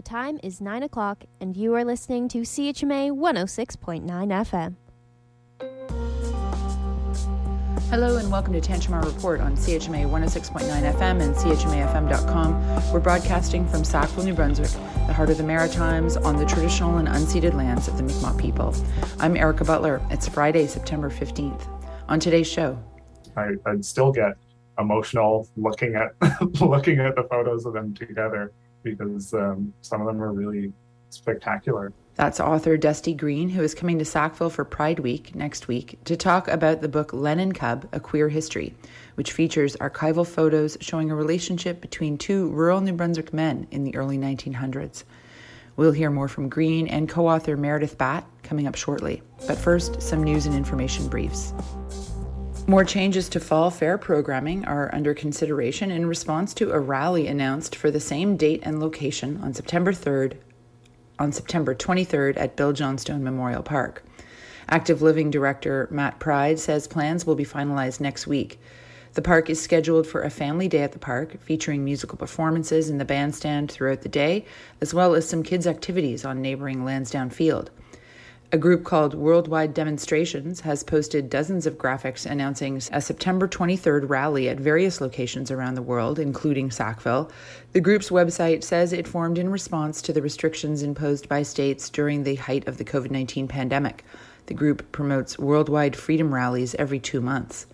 The time is 9 o'clock, and you are listening to CHMA 106.9 FM. Hello and welcome to Tantramar Report on CHMA 106.9 FM and CHMAFM.com. We're broadcasting from Sackville, New Brunswick, the heart of the Maritimes, on the traditional and unceded lands of the Mi'kmaq people. I'm Erica Butler. It's Friday, September 15th. On today's show, I, I'd still get emotional looking at looking at the photos of them together because um, some of them are really spectacular. That's author Dusty Green, who is coming to Sackville for Pride Week next week to talk about the book Len and Cub A Queer History, which features archival photos showing a relationship between two rural New Brunswick men in the early 1900s. We'll hear more from Green and co author Meredith Batt coming up shortly. But first, some news and information briefs. More changes to fall fair programming are under consideration in response to a rally announced for the same date and location on September 3rd on September 23rd at Bill Johnstone Memorial Park. Active Living Director Matt Pride says plans will be finalized next week. The park is scheduled for a family day at the park, featuring musical performances in the bandstand throughout the day, as well as some kids' activities on neighboring Lansdowne Field. A group called Worldwide Demonstrations has posted dozens of graphics announcing a September 23rd rally at various locations around the world, including Sackville. The group's website says it formed in response to the restrictions imposed by states during the height of the COVID 19 pandemic. The group promotes worldwide freedom rallies every two months.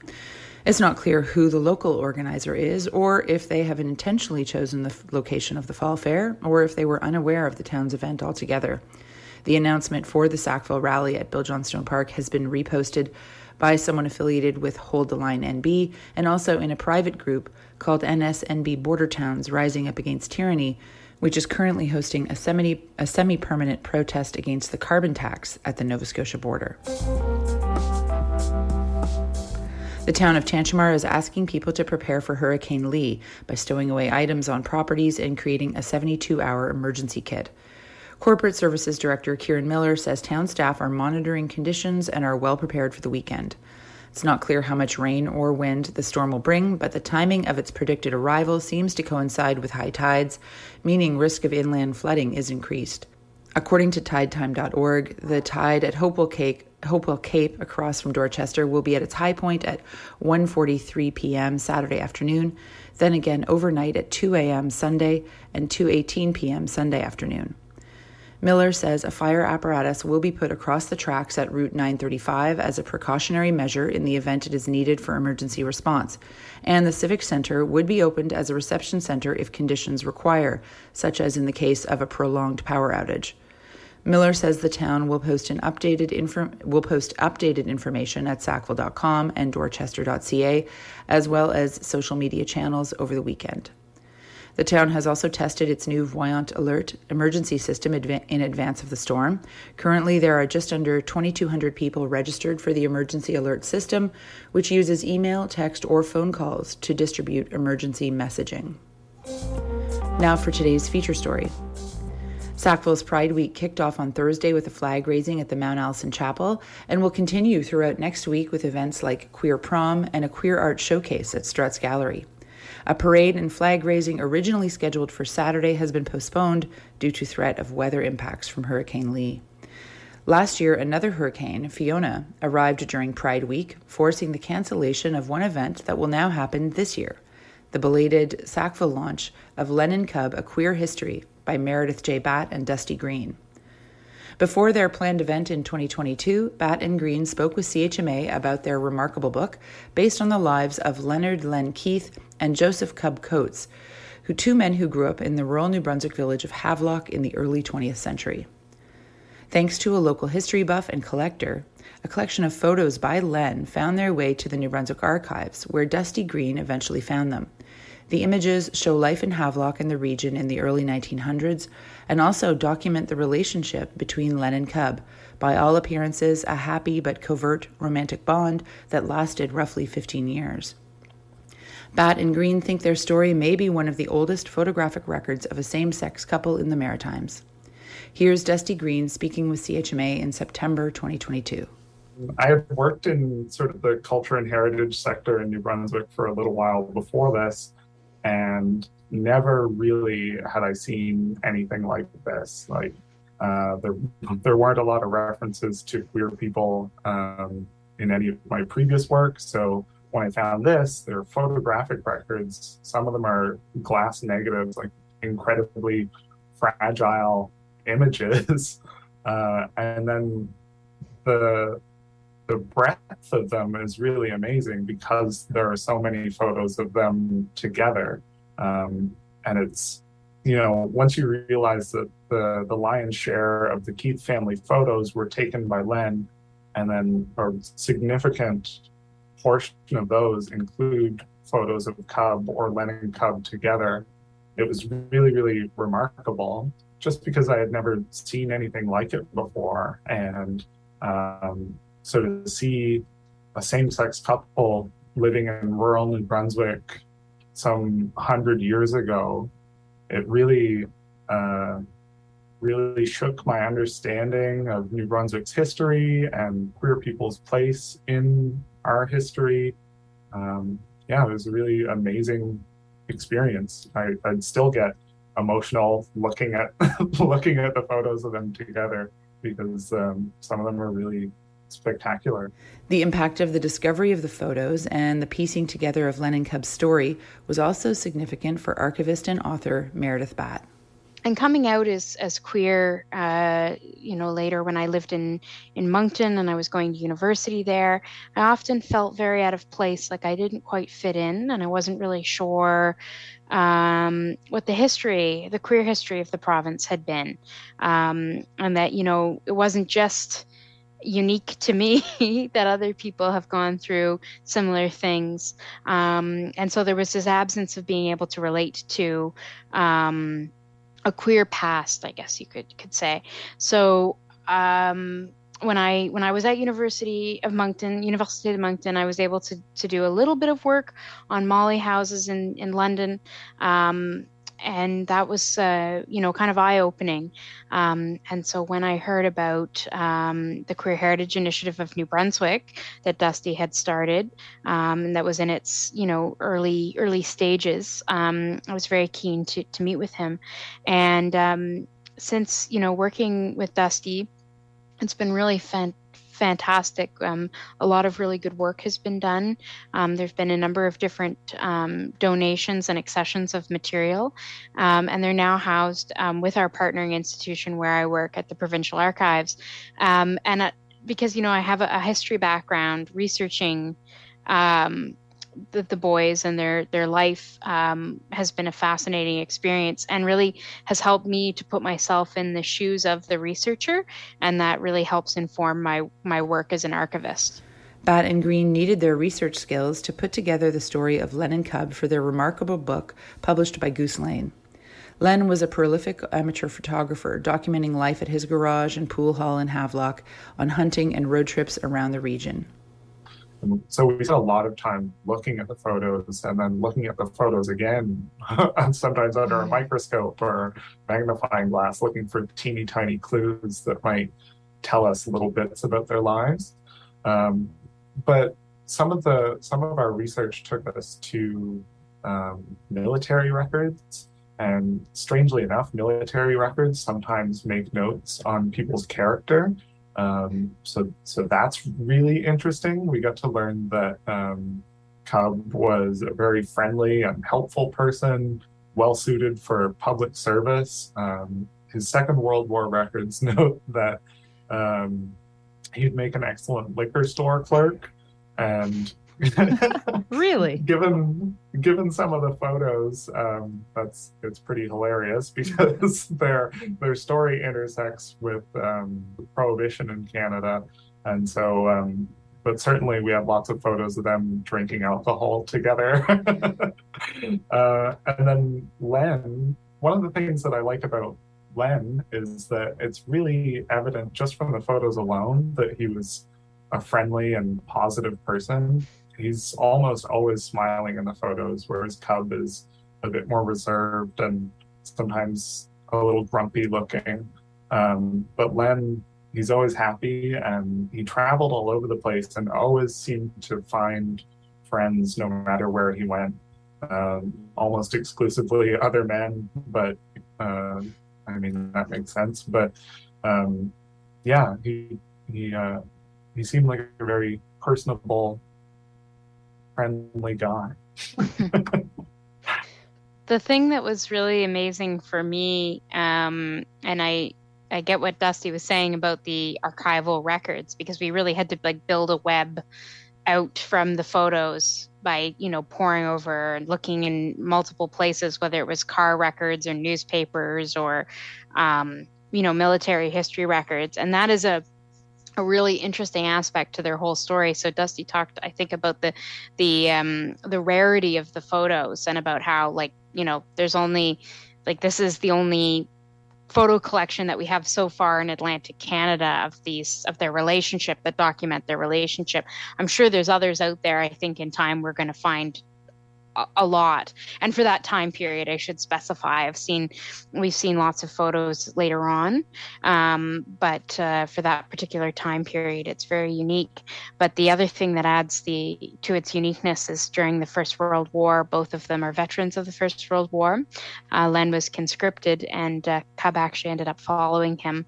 It's not clear who the local organizer is, or if they have intentionally chosen the location of the fall fair, or if they were unaware of the town's event altogether. The announcement for the Sackville rally at Bill Johnstone Park has been reposted by someone affiliated with Hold the Line NB and also in a private group called NSNB Border Towns Rising Up Against Tyranny, which is currently hosting a semi a semi-permanent protest against the carbon tax at the Nova Scotia border. The town of Tantramar is asking people to prepare for Hurricane Lee by stowing away items on properties and creating a 72 hour emergency kit. Corporate Services Director Kieran Miller says town staff are monitoring conditions and are well prepared for the weekend. It's not clear how much rain or wind the storm will bring, but the timing of its predicted arrival seems to coincide with high tides, meaning risk of inland flooding is increased. According to tidetime.org, the tide at Hopewell Hopewell Cape across from Dorchester will be at its high point at 1:43 p.m. Saturday afternoon, then again overnight at 2 a.m. Sunday and 2:18 p.m. Sunday afternoon. Miller says a fire apparatus will be put across the tracks at Route 935 as a precautionary measure in the event it is needed for emergency response, and the Civic Center would be opened as a reception center if conditions require, such as in the case of a prolonged power outage. Miller says the town will post an updated infor- will post updated information at sackville.com and dorchester.ca as well as social media channels over the weekend. The town has also tested its new Voyent Alert emergency system in advance of the storm. Currently, there are just under 2,200 people registered for the emergency alert system, which uses email, text, or phone calls to distribute emergency messaging. Now for today's feature story. Sackville's Pride Week kicked off on Thursday with a flag raising at the Mount Allison Chapel and will continue throughout next week with events like Queer Prom and a queer art showcase at Struts Gallery. A parade and flag raising originally scheduled for Saturday has been postponed due to threat of weather impacts from Hurricane Lee. Last year, another hurricane, Fiona, arrived during Pride Week, forcing the cancellation of one event that will now happen this year the belated Sackville launch of Len and Cub A Queer History by Meredith J. Batt and Dusty Green. Before their planned event in 2022, Batt and Green spoke with CHMA about their remarkable book based on the lives of Leonard Len Keith and Joseph Cub Coates, who two men who grew up in the rural New Brunswick village of Havelock in the early 20th century. Thanks to a local history buff and collector, a collection of photos by Len found their way to the New Brunswick archives, where Dusty Green eventually found them. The images show life in Havelock and the region in the early 1900s and also document the relationship between Len and Cub, by all appearances, a happy but covert romantic bond that lasted roughly 15 years. Batt and Green think their story may be one of the oldest photographic records of a same sex couple in the Maritimes. Here's Dusty Green speaking with CHMA in September 2022. I had worked in sort of the culture and heritage sector in New Brunswick for a little while before this, and never really had I seen anything like this. Like uh, there, there weren't a lot of references to queer people um, in any of my previous work. So when I found this, they're photographic records. Some of them are glass negatives, like incredibly fragile images. Uh, and then the the breadth of them is really amazing because there are so many photos of them together. Um, and it's, you know, once you realize that the, the lion's share of the Keith family photos were taken by Len, and then a significant portion of those include photos of Cub or Len and Cub together, it was really, really remarkable just because I had never seen anything like it before. And um, so to see a same sex couple living in rural New Brunswick some hundred years ago, it really, uh, really shook my understanding of New Brunswick's history and queer people's place in our history. Um, yeah, it was a really amazing experience. I, I'd still get emotional looking at looking at the photos of them together because um, some of them are really spectacular. The impact of the discovery of the photos and the piecing together of Len and Cub's story was also significant for archivist and author Meredith Batt and coming out as as queer, uh, you know, later when I lived in in Moncton and I was going to university there, I often felt very out of place, like I didn't quite fit in, and I wasn't really sure um, what the history, the queer history of the province had been, um, and that you know it wasn't just unique to me that other people have gone through similar things um, and so there was this absence of being able to relate to um, a queer past, I guess you could could say. So um, when I when I was at University of Moncton, University of Moncton, I was able to to do a little bit of work on Molly houses in in London. Um, and that was uh, you know kind of eye opening. Um, and so when I heard about um, the Queer Heritage Initiative of New Brunswick that Dusty had started, um, and that was in its you know early early stages, um, I was very keen to to meet with him. And um, since you know working with Dusty, it's been really fun fantastic. Um, a lot of really good work has been done. Um, there have been a number of different um, donations and accessions of material, um, and they're now housed um, with our partnering institution where I work at the Provincial Archives. Um, and because you know I have a, a history background researching um, the, the boys and their their life um, has been a fascinating experience and really has helped me to put myself in the shoes of the researcher and that really helps inform my my work as an archivist Batt and Green needed their research skills to put together the story of Len and Cub for their remarkable book published by Goose Lane. Len was a prolific amateur photographer, documenting life at his garage and pool hall in Havelock on hunting and road trips around the region. And so we spent a lot of time looking at the photos and then looking at the photos again, sometimes under a mm. microscope or magnifying glass, looking for teeny tiny clues that might tell us little bits about their lives. Um, but some of the some of our research took us to um, military records, and strangely enough, military records sometimes make notes on people's character um, so, so that's really interesting. We got to learn that um, Cub was a very friendly and helpful person, well suited for public service. Um, his Second World War records note that um, he'd make an excellent liquor store clerk, and really? Given given some of the photos um, that's it's pretty hilarious because their their story intersects with um, prohibition in canada. And so um, but certainly we have lots of photos of them drinking alcohol together. Uh, and then len one of the things that i like about len is that it's really evident just from the photos alone that he was a friendly and positive person he's almost always smiling in the photos, whereas Cub is a bit more reserved and sometimes a little grumpy looking. Um, but Len, he's always happy and he traveled all over the place and always seemed to find friends no matter where he went. um, almost exclusively other men, but uh, I mean that makes sense. But um, yeah, he he uh, he seemed like a very personable, friendly guy. the thing that was really amazing for me, um, and I I get what Dusty was saying about the archival records because we really had to like build a web out from the photos by you know pouring over and looking in multiple places whether it was car records or newspapers or um, you know military history records and that is a a really interesting aspect to their whole story. So Dusty talked, I think, about the the um, the rarity of the photos and about how like you know there's only like this is the only photo collection that we have so far in Atlantic Canada of these of their relationship that document their relationship. I'm sure there's others out there. I think in time we're going to find a lot. And for that time period i should specify i've seen we've seen lots of photos later on. Um, but uh, for that particular time period it's very unique. But the other thing that adds the to its uniqueness is during the first world war both of them are veterans of the first world war. Uh, len was conscripted and uh, cub actually ended up following him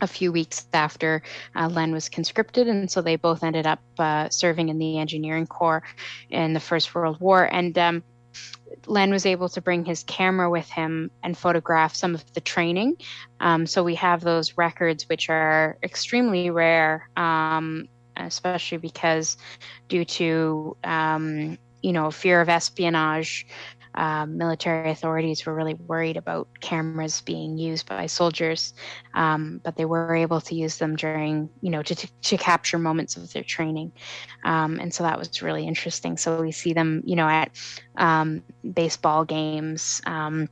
a few weeks after uh, Len was conscripted, and so they both ended up uh, serving in the engineering corps in the First World War. And um, Len was able to bring his camera with him and photograph some of the training. Um, so we have those records, which are extremely rare, um, especially because due to um, you know fear of espionage um, military authorities were really worried about cameras being used by soldiers, um, but they were able to use them during, you know, to, to, capture moments of their training. Um, and so that was really interesting. So we see them, you know, at um, baseball games um,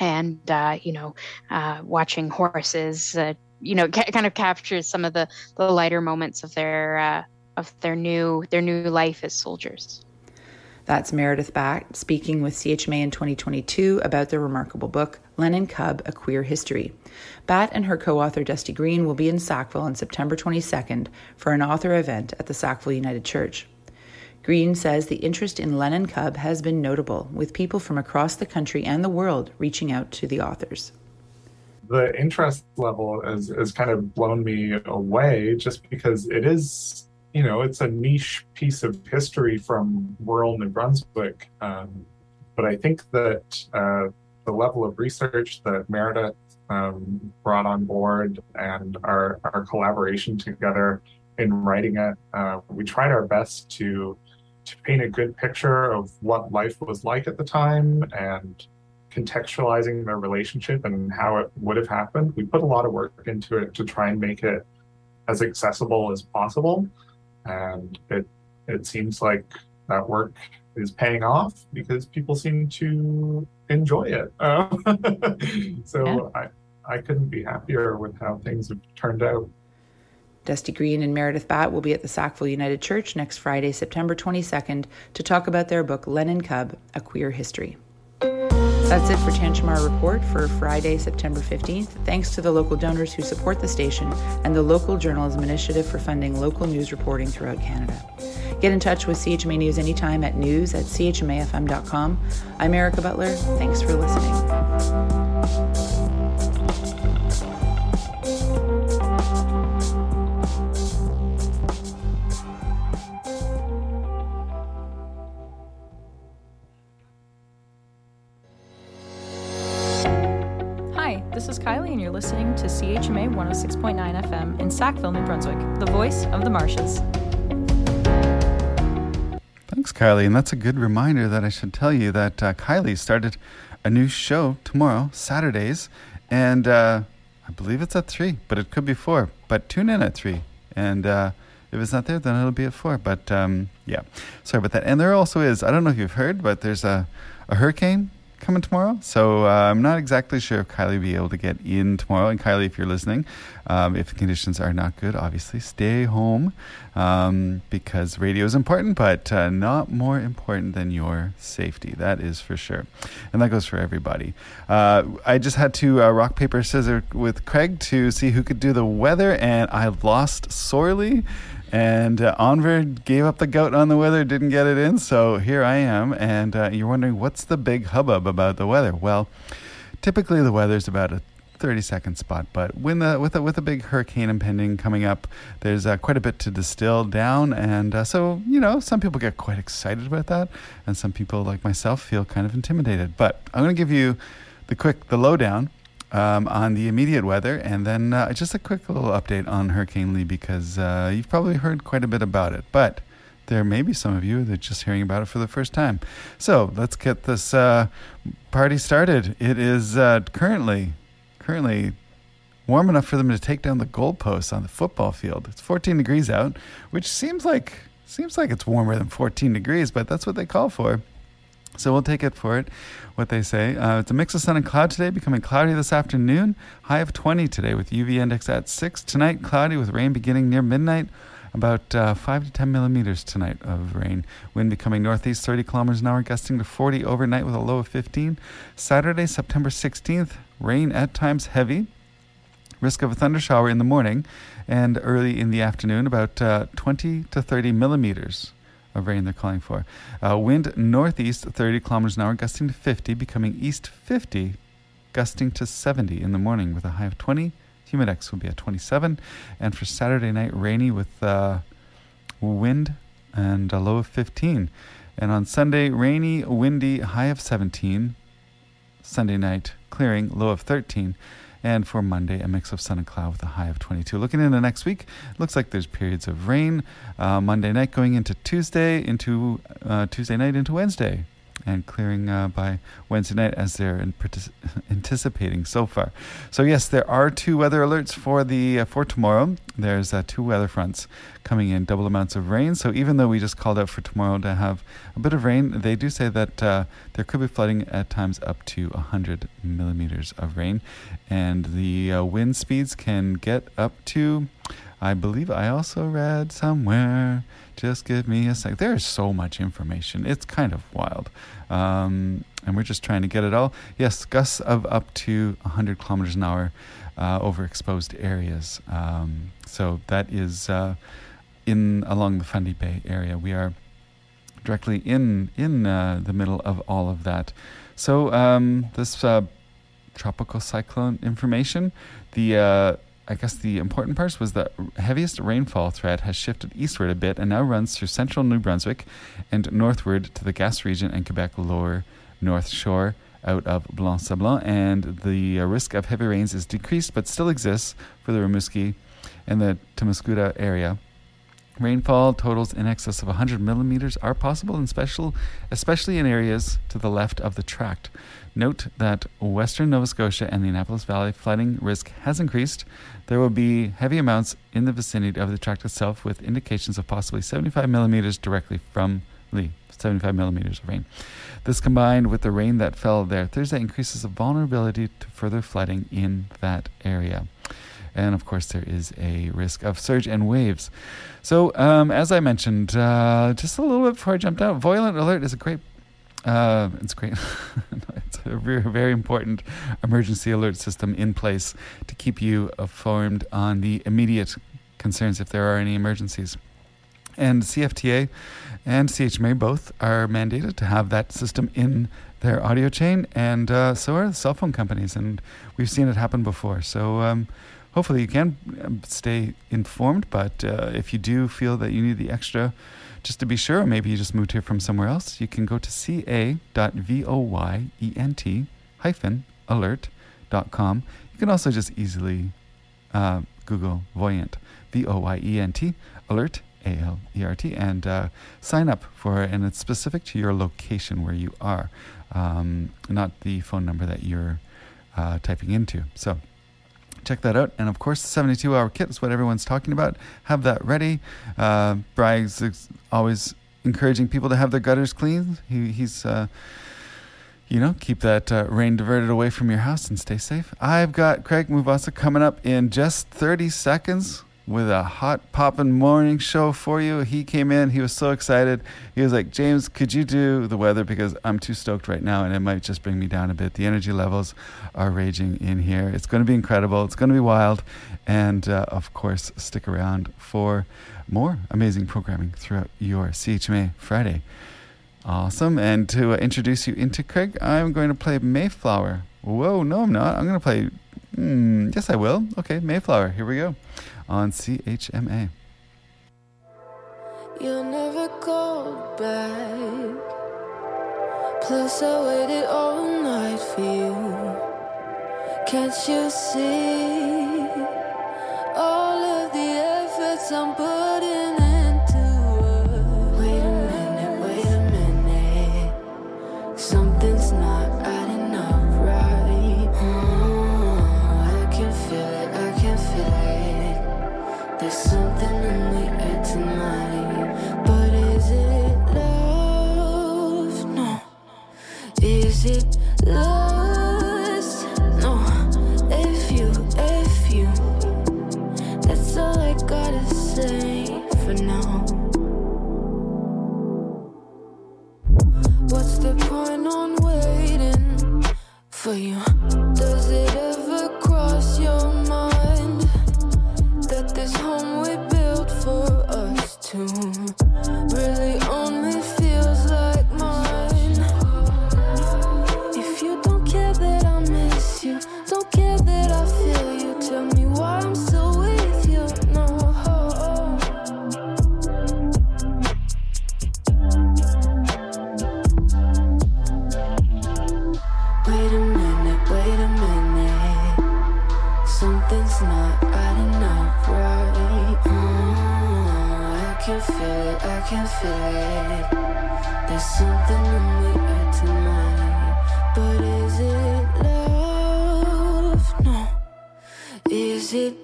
and, uh, you know, uh, watching horses, uh, you know, ca- kind of captures some of the, the lighter moments of their, uh, of their new, their new life as soldiers. That's Meredith Batt speaking with CHMA in 2022 about their remarkable book, Len and Cub A Queer History. Batt and her co author Dusty Green will be in Sackville on September 22nd for an author event at the Sackville United Church. Green says the interest in Len and Cub has been notable, with people from across the country and the world reaching out to the authors. The interest level has, has kind of blown me away just because it is you know, it's a niche piece of history from rural New Brunswick. Um, but I think that uh, the level of research that Meredith um, brought on board and our, our collaboration together in writing it, uh, we tried our best to to paint a good picture of what life was like at the time and contextualizing their relationship and how it would have happened. We put a lot of work into it to try and make it as accessible as possible and it it seems like that work is paying off because people seem to enjoy it. Uh, so yeah. I I couldn't be happier with how things have turned out. Dusty Green and Meredith Batt will be at the Sackville United Church next Friday, September 22nd, to talk about their book Len and Cub A Queer History. That's it for Tantramar Report for Friday, September 15th. Thanks to the local donors who support the station and the Local Journalism Initiative for funding local news reporting throughout Canada. Get in touch with CHMA News anytime at news at chmafm.com. I'm Erica Butler. Thanks for listening. 106.9 FM in Sackville, New Brunswick, the voice of the marshes. Thanks, Kylie. And that's a good reminder that I should tell you that uh, Kylie started a new show tomorrow, Saturdays, and uh, I believe it's at 3, but it could be 4. But tune in at 3. And uh, if it's not there, then it'll be at 4. But um, yeah, sorry about that. And there also is, I don't know if you've heard, but there's a, a hurricane coming tomorrow. So uh, I'm not exactly sure if Kylie will be able to get in tomorrow. And Kylie, if you're listening, um, if the conditions are not good, obviously stay home um, because radio is important, but uh, not more important than your safety. That is for sure. And that goes for everybody. Uh, I just had to uh, rock, paper, scissors with Craig to see who could do the weather, and I lost sorely And uh, gave up the goat on the weather, didn't get it in. So here I am. And uh, you're wondering, what's the big hubbub about the weather? Well, typically the weather's about a 30 second spot. But when the, with, a, with a big hurricane impending coming up, there's uh, quite a bit to distill down. And uh, so, you know, some people get quite excited about that. And some people, like myself, feel kind of intimidated. But I'm going to give you the quick, the lowdown um, on the immediate weather, and then uh, just a quick little update on Hurricane Lee because uh, you've probably heard quite a bit about it, but there may be some of you that are just hearing about it for the first time. So let's get this uh, party started. It is uh, currently currently warm enough for them to take down the goalposts on the football field. It's 14 degrees out, which seems like seems like it's warmer than 14 degrees, but that's what they call for. So we'll take it for it, what they say. Uh, it's a mix of sun and cloud today, becoming cloudy this afternoon. High of 20 today with UV index at 6. Tonight, cloudy with rain beginning near midnight. About uh, 5 to 10 millimeters tonight of rain. Wind becoming northeast 30 kilometers an hour, gusting to 40 overnight with a low of 15. Saturday, September 16th, rain at times heavy. Risk of a thunder shower in the morning and early in the afternoon, about uh, 20 to 30 millimeters of rain they're calling for. Uh, wind northeast 30 kilometers an hour, gusting to 50, becoming east 50, gusting to 70 in the morning with a high of 20. Humidex will be at 27. And for Saturday night, rainy with uh, wind and a low of 15. And on Sunday, rainy, windy, high of 17. Sunday night, clearing, low of 13. And for Monday, a mix of sun and cloud with a high of 22. Looking into next week, looks like there's periods of rain. Uh, Monday night going into Tuesday, into uh, Tuesday night into Wednesday and clearing uh, by Wednesday night as they're partic- anticipating so far. So yes, there are two weather alerts for the uh, for tomorrow. There's uh, two weather fronts coming in, double amounts of rain. So even though we just called out for tomorrow to have a bit of rain, they do say that uh, there could be flooding at times up to 100 millimeters of rain, and the uh, wind speeds can get up to. I believe I also read somewhere. Just give me a sec. There's so much information. It's kind of wild. Um, and we're just trying to get it all. Yes, gusts of up to 100 kilometers an hour uh, over exposed areas. Um, so that is uh, in along the Fundy Bay area. We are directly in in uh, the middle of all of that. So um, this uh, tropical cyclone information, the uh, I guess the important part was the heaviest rainfall threat has shifted eastward a bit and now runs through central New Brunswick and northward to the Gaspé region and Quebec lower north shore out of Blanc Sablon. And the uh, risk of heavy rains is decreased but still exists for the Rimouski and the Temiscouata area. Rainfall totals in excess of 100 millimeters are possible, in special, especially in areas to the left of the tract. Note that western Nova Scotia and the Annapolis Valley flooding risk has increased. There will be heavy amounts in the vicinity of the tract itself, with indications of possibly 75 millimeters directly from Lee. 75 millimeters of rain. This combined with the rain that fell there Thursday increases the vulnerability to further flooding in that area. And of course, there is a risk of surge and waves. So, um, as I mentioned, uh, just a little bit before I jumped out, Voyent Alert is a great uh, it's great. it's a very, very important emergency alert system in place to keep you informed on the immediate concerns if there are any emergencies. And CFTA and CHMA both are mandated to have that system in their audio chain, and uh, so are the cell phone companies. And we've seen it happen before. So um, hopefully you can um, stay informed. But uh, if you do feel that you need the extra, just to be sure, maybe you just moved here from somewhere else, you can go to ca.voyent hyphen alert.com. You can also just easily uh, Google Voyent, V O Y E N T, alert, A L E R T, and uh, sign up for. And it's specific to your location where you are, um, not the phone number that you're uh, typing into. So, check that out. And of course, the 72 hour kit is what everyone's talking about. Have that ready. Uh, is always encouraging people to have their gutters cleaned. He, he's, uh, you know, keep that uh, rain diverted away from your house and stay safe. I've got Craig Muvasa coming up in just 30 seconds. With a hot poppin' morning show for you. He came in, he was so excited. He was like, James, could you do the weather? Because I'm too stoked right now and it might just bring me down a bit. The energy levels are raging in here. It's going to be incredible, it's going to be wild. And uh, of course, stick around for more amazing programming throughout your CHMA Friday. Awesome. And to uh, introduce you into Craig, I'm going to play Mayflower. Whoa, no, I'm not. I'm going to play. Mm, yes, I will. Okay, Mayflower. Here we go on CHMA. You never called back. Plus, I waited all night for you. Can't you see all of the efforts I'm putting can feel it. There's something in the air tonight. But is it love? No. Is it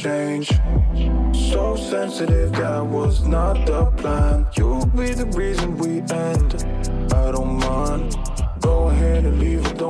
change. So sensitive, that was not the plan. You'll be the reason we end. I don't mind. Go ahead and leave, I don't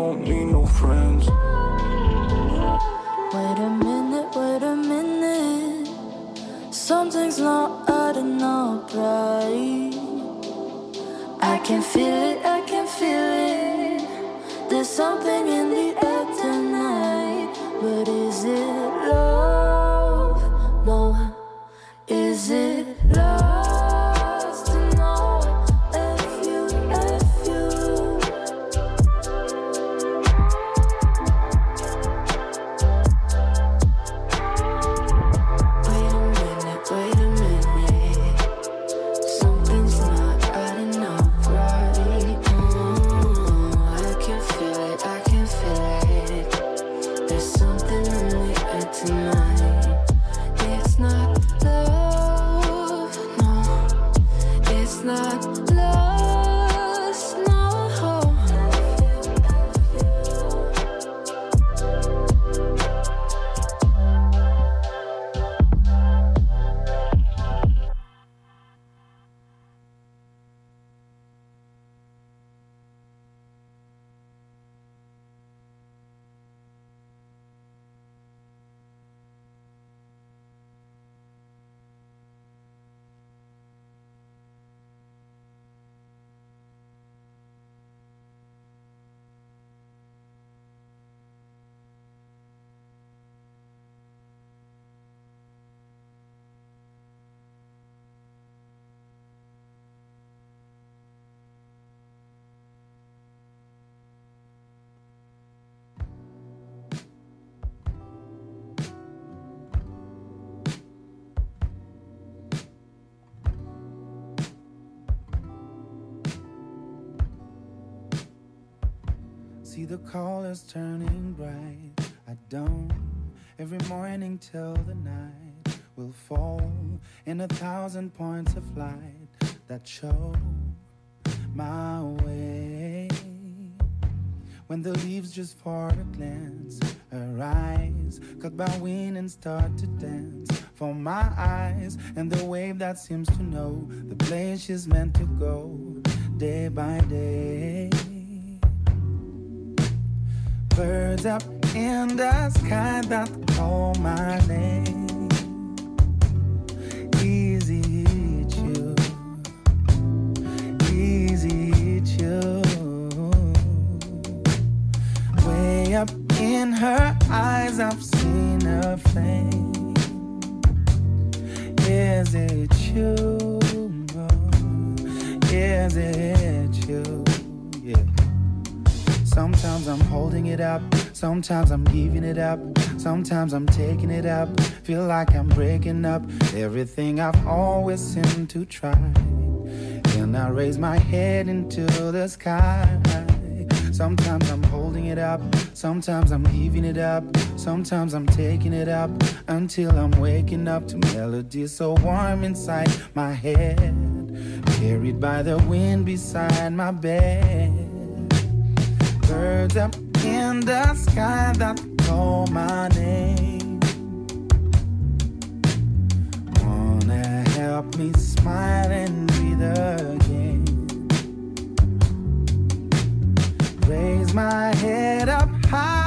See the colors turning bright. I don't every morning till the night will fall in a thousand points of light that show my way. When the leaves just for a glance arise, cut by wind and start to dance for my eyes, and the wave that seems to know the place she's meant to go day by day. Birds up in the sky that call my name. Easy chew, easy chew. Way up in her eyes, I've seen a flame. Is it you? Is it you? Sometimes I'm holding it up, sometimes I'm giving it up, sometimes I'm taking it up. Feel like I'm breaking up everything I've always seemed to try. Then I raise my head into the sky. Sometimes I'm holding it up, sometimes I'm giving it up, sometimes I'm taking it up until I'm waking up to melodies so warm inside my head, carried by the wind beside my bed. Birds up in the sky that call my name. Wanna help me smile and breathe again. Raise my head up high.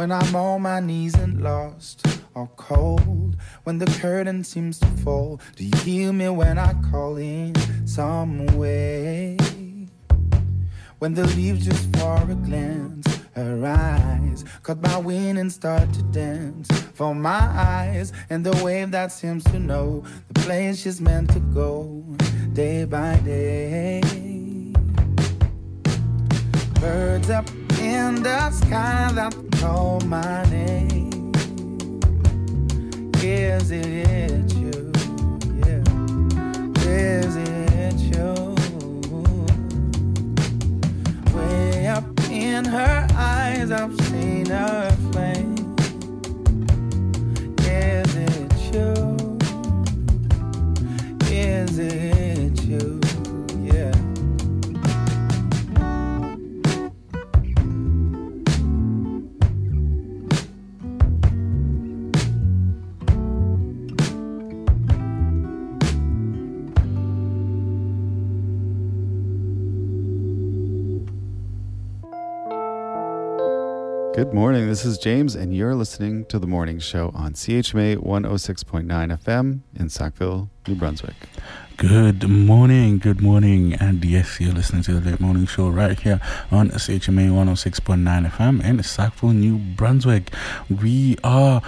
When I'm on my knees and lost or cold, when the curtain seems to fall, do you hear me when I call in some way? When the leaves just for a glance arise, caught by wind and start to dance for my eyes, and the wave that seems to know the place she's meant to go day by day. Birds up in the sky that call my name. Is it you? Yeah. Is it you? Way up in her eyes, I've seen her Good morning. This is James, and you're listening to the morning show on CHMA 106.9 FM in Sackville, New Brunswick. Good morning, good morning, and yes, you're listening to the late morning show right here on CHMA 106.9 FM in Sackville, New Brunswick. We are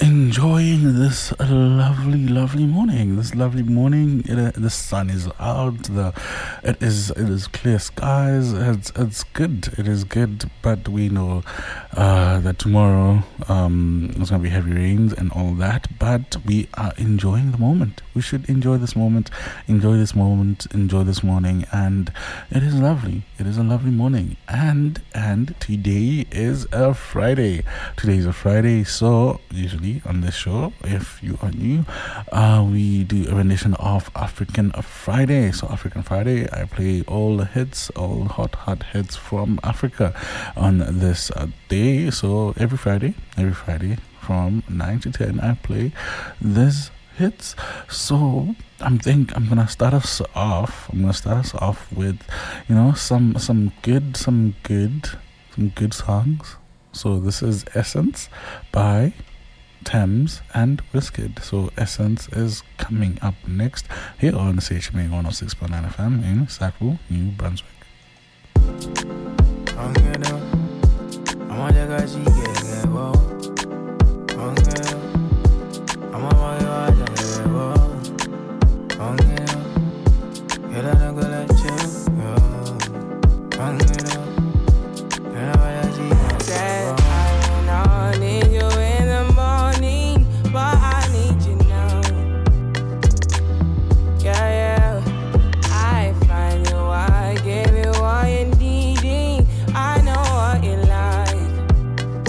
enjoying this lovely, lovely morning. This lovely morning, it, uh, the sun is out. The it is it is clear skies. It's it's good. It is good, but we know uh, that tomorrow um, there's gonna be heavy rains and all that. But we are enjoying the moment. We should enjoy this moment. Enjoy this moment. Enjoy this morning, and it is lovely. It is a lovely morning, and and today is a Friday. Today is a Friday, so usually on this show, if you are new, uh, we do a rendition of African Friday. So African Friday, I play all the hits, all hot hot hits from Africa on this uh, day. So every Friday, every Friday from nine to ten, I play this hits. So I'm think I'm gonna start us off. I'm gonna start us off with, you know, some some good some good some good songs. So this is Essence by Tems and Wizkid. So Essence is coming up next here on CHMA 106.9 FM in Sackville, New Brunswick.